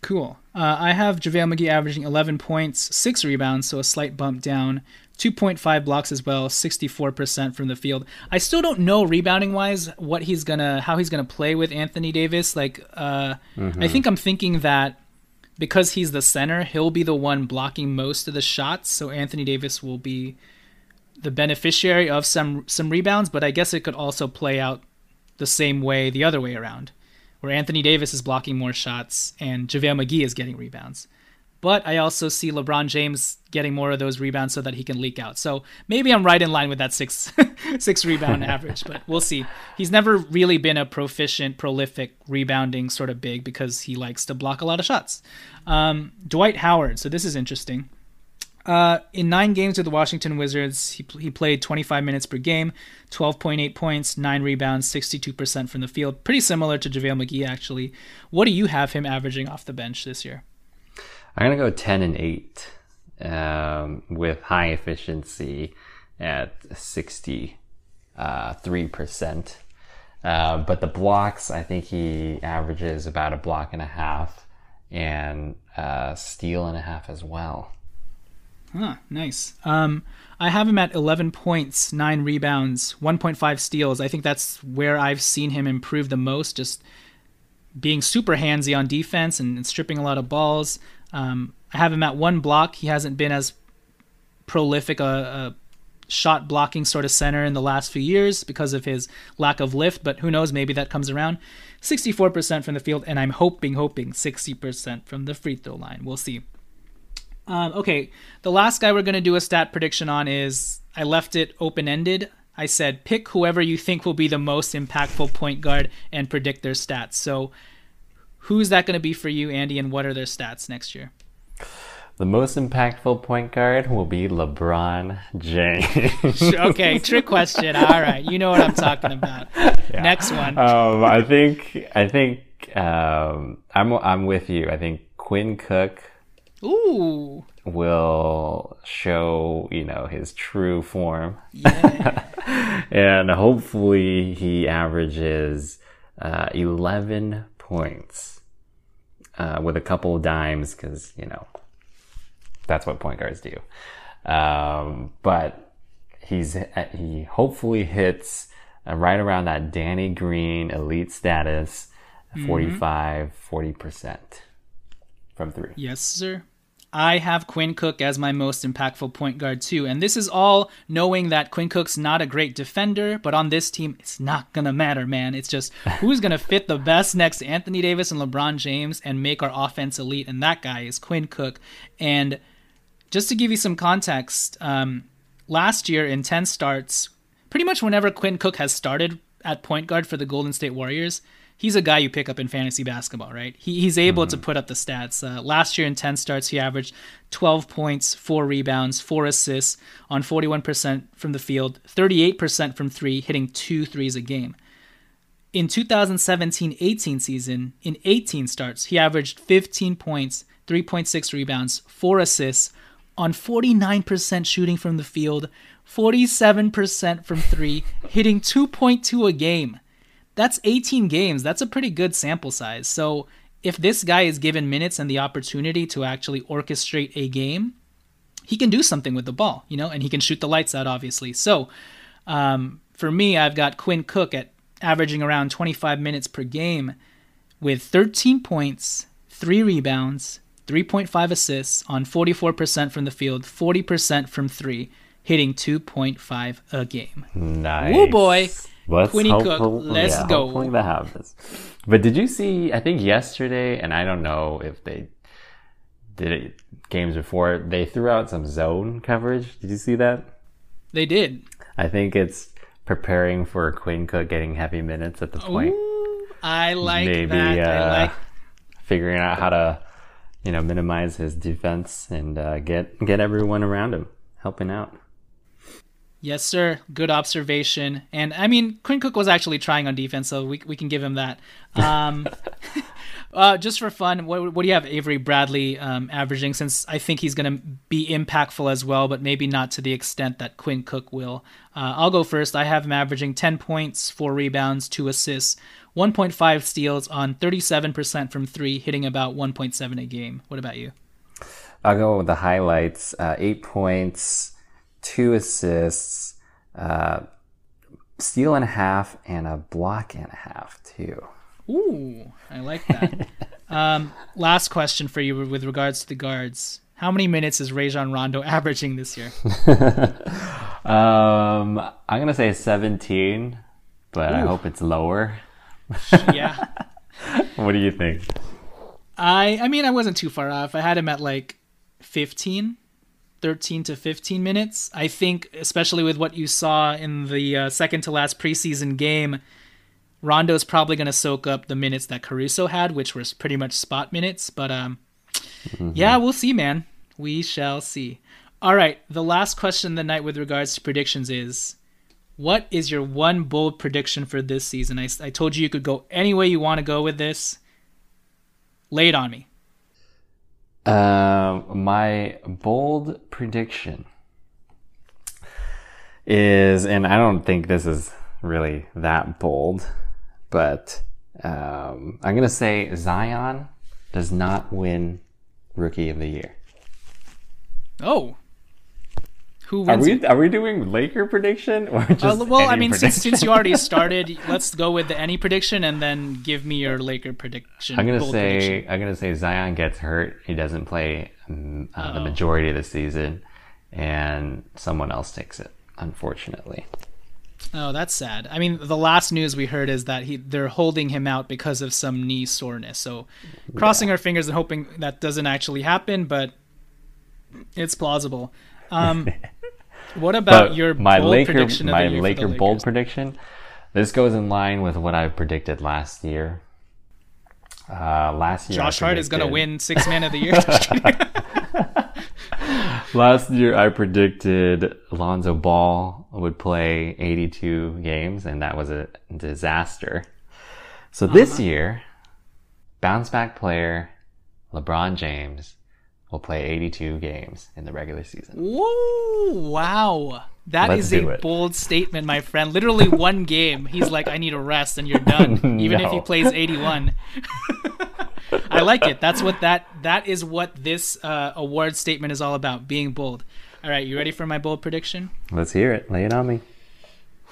Cool. Uh, I have JaVale McGee averaging 11 points, 6 rebounds, so a slight bump down. 2.5 blocks as well, 64% from the field. I still don't know rebounding wise what he's gonna, how he's gonna play with Anthony Davis. Like, uh, mm-hmm. I think I'm thinking that because he's the center, he'll be the one blocking most of the shots. So Anthony Davis will be the beneficiary of some some rebounds, but I guess it could also play out the same way the other way around, where Anthony Davis is blocking more shots and JaVale McGee is getting rebounds. But I also see LeBron James getting more of those rebounds so that he can leak out. So maybe I'm right in line with that six six rebound average, but we'll see. He's never really been a proficient, prolific rebounding sort of big because he likes to block a lot of shots. Um, Dwight Howard. So this is interesting. Uh, in nine games with the Washington Wizards, he, he played 25 minutes per game, 12.8 points, nine rebounds, 62% from the field. Pretty similar to JaVale McGee, actually. What do you have him averaging off the bench this year? I'm going to go 10 and 8 um, with high efficiency at 63%. Uh, but the blocks, I think he averages about a block and a half and a steal and a half as well. Huh, nice. Um, I have him at 11 points, 9 rebounds, 1.5 steals. I think that's where I've seen him improve the most, just being super handsy on defense and, and stripping a lot of balls. Um, I have him at one block. He hasn't been as prolific a, a, shot blocking sort of center in the last few years because of his lack of lift, but who knows? Maybe that comes around. 64% from the field, and I'm hoping, hoping 60% from the free throw line. We'll see. Um, okay, the last guy we're going to do a stat prediction on is I left it open ended. I said pick whoever you think will be the most impactful point guard and predict their stats. So Who's that going to be for you, Andy, and what are their stats next year? The most impactful point guard will be LeBron James. okay, trick question. All right, you know what I'm talking about. Yeah. Next one. Um, I think I think um, I'm I'm with you. I think Quinn Cook. Ooh. Will show you know his true form. Yeah. and hopefully he averages uh, 11 points uh, with a couple of dimes because you know that's what point guards do. Um, but he's he hopefully hits uh, right around that Danny Green elite status, mm-hmm. 45 40 percent from three. Yes, sir. I have Quinn Cook as my most impactful point guard too. And this is all knowing that Quinn Cook's not a great defender, but on this team, it's not going to matter, man. It's just who's going to fit the best next to Anthony Davis and LeBron James and make our offense elite. And that guy is Quinn Cook. And just to give you some context, um, last year in 10 starts, pretty much whenever Quinn Cook has started at point guard for the Golden State Warriors, he's a guy you pick up in fantasy basketball, right? He, he's able mm-hmm. to put up the stats. Uh, last year in 10 starts, he averaged 12 points, 4 rebounds, 4 assists on 41% from the field, 38% from three, hitting two threes a game. In 2017 18 season, in 18 starts, he averaged 15 points, 3.6 rebounds, 4 assists, on 49% shooting from the field, 47% from three, hitting 2.2 a game. That's 18 games. That's a pretty good sample size. So if this guy is given minutes and the opportunity to actually orchestrate a game, he can do something with the ball, you know, and he can shoot the lights out, obviously. So um, for me, I've got Quinn Cook at averaging around 25 minutes per game with 13 points, three rebounds, 3.5 assists on 44% from the field, 40% from three, hitting 2.5 a game. Nice. Woo boy. Let's Quinny Cook, let's yeah, go. Hopefully that happens. But did you see, I think yesterday, and I don't know if they did it games before, they threw out some zone coverage. Did you see that? They did. I think it's preparing for Quinn Cook getting heavy minutes at the point. Ooh, I like Maybe, that. Uh, I like figuring out how to you know, minimize his defense and uh, get get everyone around him helping out. Yes, sir. Good observation. And I mean, Quinn Cook was actually trying on defense, so we we can give him that. Um, uh, just for fun, what, what do you have Avery Bradley um, averaging? Since I think he's going to be impactful as well, but maybe not to the extent that Quinn Cook will. Uh, I'll go first. I have him averaging 10 points, four rebounds, two assists, 1.5 steals on 37% from three, hitting about 1.7 a game. What about you? I'll go with the highlights uh, eight points, two assists, uh, steal and a half, and a block and a half, too. Ooh, I like that. um, last question for you with regards to the guards. How many minutes is Rajon Rondo averaging this year? um, I'm going to say 17, but Ooh. I hope it's lower yeah. what do you think? I I mean I wasn't too far off. I had him at like 15, 13 to 15 minutes. I think especially with what you saw in the uh, second to last preseason game, Rondo's probably going to soak up the minutes that Caruso had, which was pretty much spot minutes, but um mm-hmm. yeah, we'll see, man. We shall see. All right, the last question of the night with regards to predictions is what is your one bold prediction for this season? I, I told you you could go any way you want to go with this. Lay it on me. Uh, my bold prediction is, and I don't think this is really that bold, but um, I'm going to say Zion does not win Rookie of the Year. Oh, who wins? Are we are we doing Laker prediction or just? Uh, well, I mean, since, since you already started, let's go with the any prediction and then give me your Laker prediction. I'm gonna say prediction. I'm gonna say Zion gets hurt. He doesn't play um, uh, the majority of the season, and someone else takes it. Unfortunately. Oh, that's sad. I mean, the last news we heard is that he they're holding him out because of some knee soreness. So, crossing yeah. our fingers and hoping that doesn't actually happen, but it's plausible. Um, What about but your my Laker my Laker bold prediction? This goes in line with what I predicted last year. Uh, last year, Josh Hart is going to win six man of the year. Last year, I predicted Alonzo Ball would play 82 games, and that was a disaster. So this uh-huh. year, bounce back player LeBron James will play 82 games in the regular season. Whoa! Wow. that Let's is a it. bold statement, my friend. Literally one game, he's like, I need a rest, and you're done. Even no. if he plays 81. I like it. That's what that that is what this uh, award statement is all about. Being bold. All right, you ready for my bold prediction? Let's hear it. Lay it on me.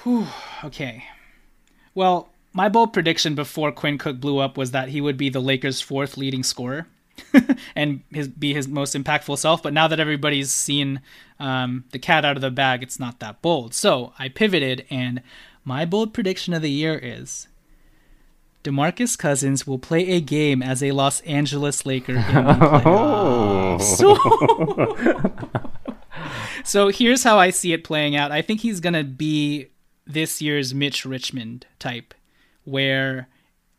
Whew, okay. Well, my bold prediction before Quinn Cook blew up was that he would be the Lakers' fourth leading scorer. and his, be his most impactful self. But now that everybody's seen um, the cat out of the bag, it's not that bold. So I pivoted, and my bold prediction of the year is DeMarcus Cousins will play a game as a Los Angeles Laker in the playoffs. So, so here's how I see it playing out. I think he's going to be this year's Mitch Richmond type, where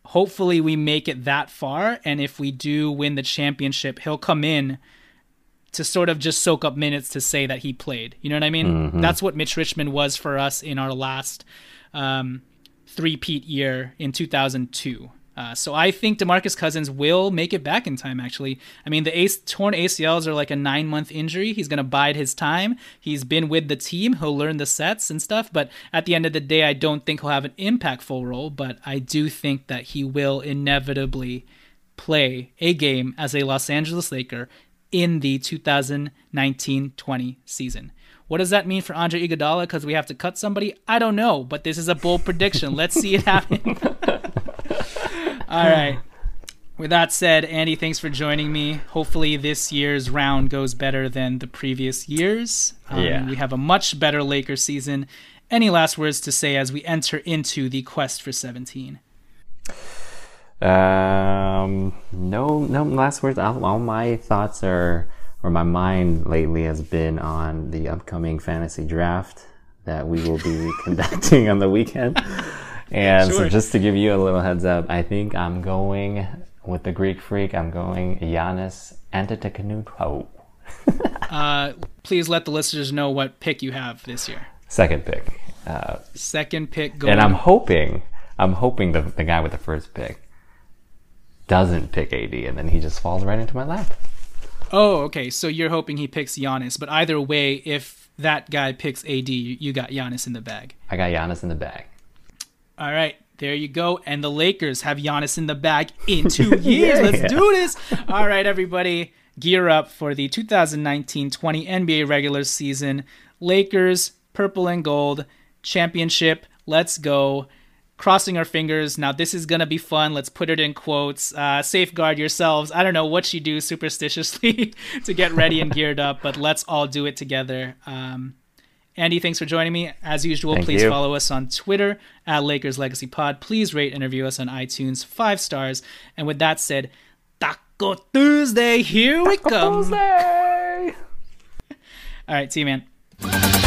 hopefully we make it that far. And if we do win the championship, he'll come in to sort of just soak up minutes to say that he played. You know what I mean? Mm-hmm. That's what Mitch Richmond was for us in our last um, three-peat year in 2002. Uh, so I think DeMarcus Cousins will make it back in time. Actually, I mean the ace, torn ACLs are like a nine-month injury. He's to bide his time. He's been with the team. He'll learn the sets and stuff. But at the end of the day, I don't think he'll have an impactful role. But I do think that he will inevitably play a game as a Los Angeles Laker in the 2019-20 season. What does that mean for Andre Iguodala? Because we have to cut somebody? I don't know, but this is a bold prediction. Let's see it happen. All right. With that said, Andy, thanks for joining me. Hopefully, this year's round goes better than the previous years. Um, yeah. We have a much better Lakers season. Any last words to say as we enter into the quest for 17? Um, no, no last words. All, all my thoughts are, or my mind lately has been on the upcoming fantasy draft that we will be conducting on the weekend. And sure. so, just to give you a little heads up, I think I'm going with the Greek freak. I'm going Giannis Antetokounmpo. uh, please let the listeners know what pick you have this year. Second pick. Uh, Second pick. Going. And I'm hoping, I'm hoping the the guy with the first pick doesn't pick AD, and then he just falls right into my lap. Oh, okay. So you're hoping he picks Giannis, but either way, if that guy picks AD, you got Giannis in the bag. I got Giannis in the bag. All right, there you go. And the Lakers have Giannis in the bag in two years. yeah, Let's do this. All right, everybody, gear up for the 2019 20 NBA regular season. Lakers, purple and gold, championship. Let's go. Crossing our fingers. Now, this is going to be fun. Let's put it in quotes. Uh, safeguard yourselves. I don't know what you do superstitiously to get ready and geared up, but let's all do it together. Um, Andy, thanks for joining me. As usual, Thank please you. follow us on Twitter at Lakers Legacy Pod. Please rate and review us on iTunes, five stars. And with that said, Taco Tuesday, here Taco we come. Tuesday. All right, see you, man.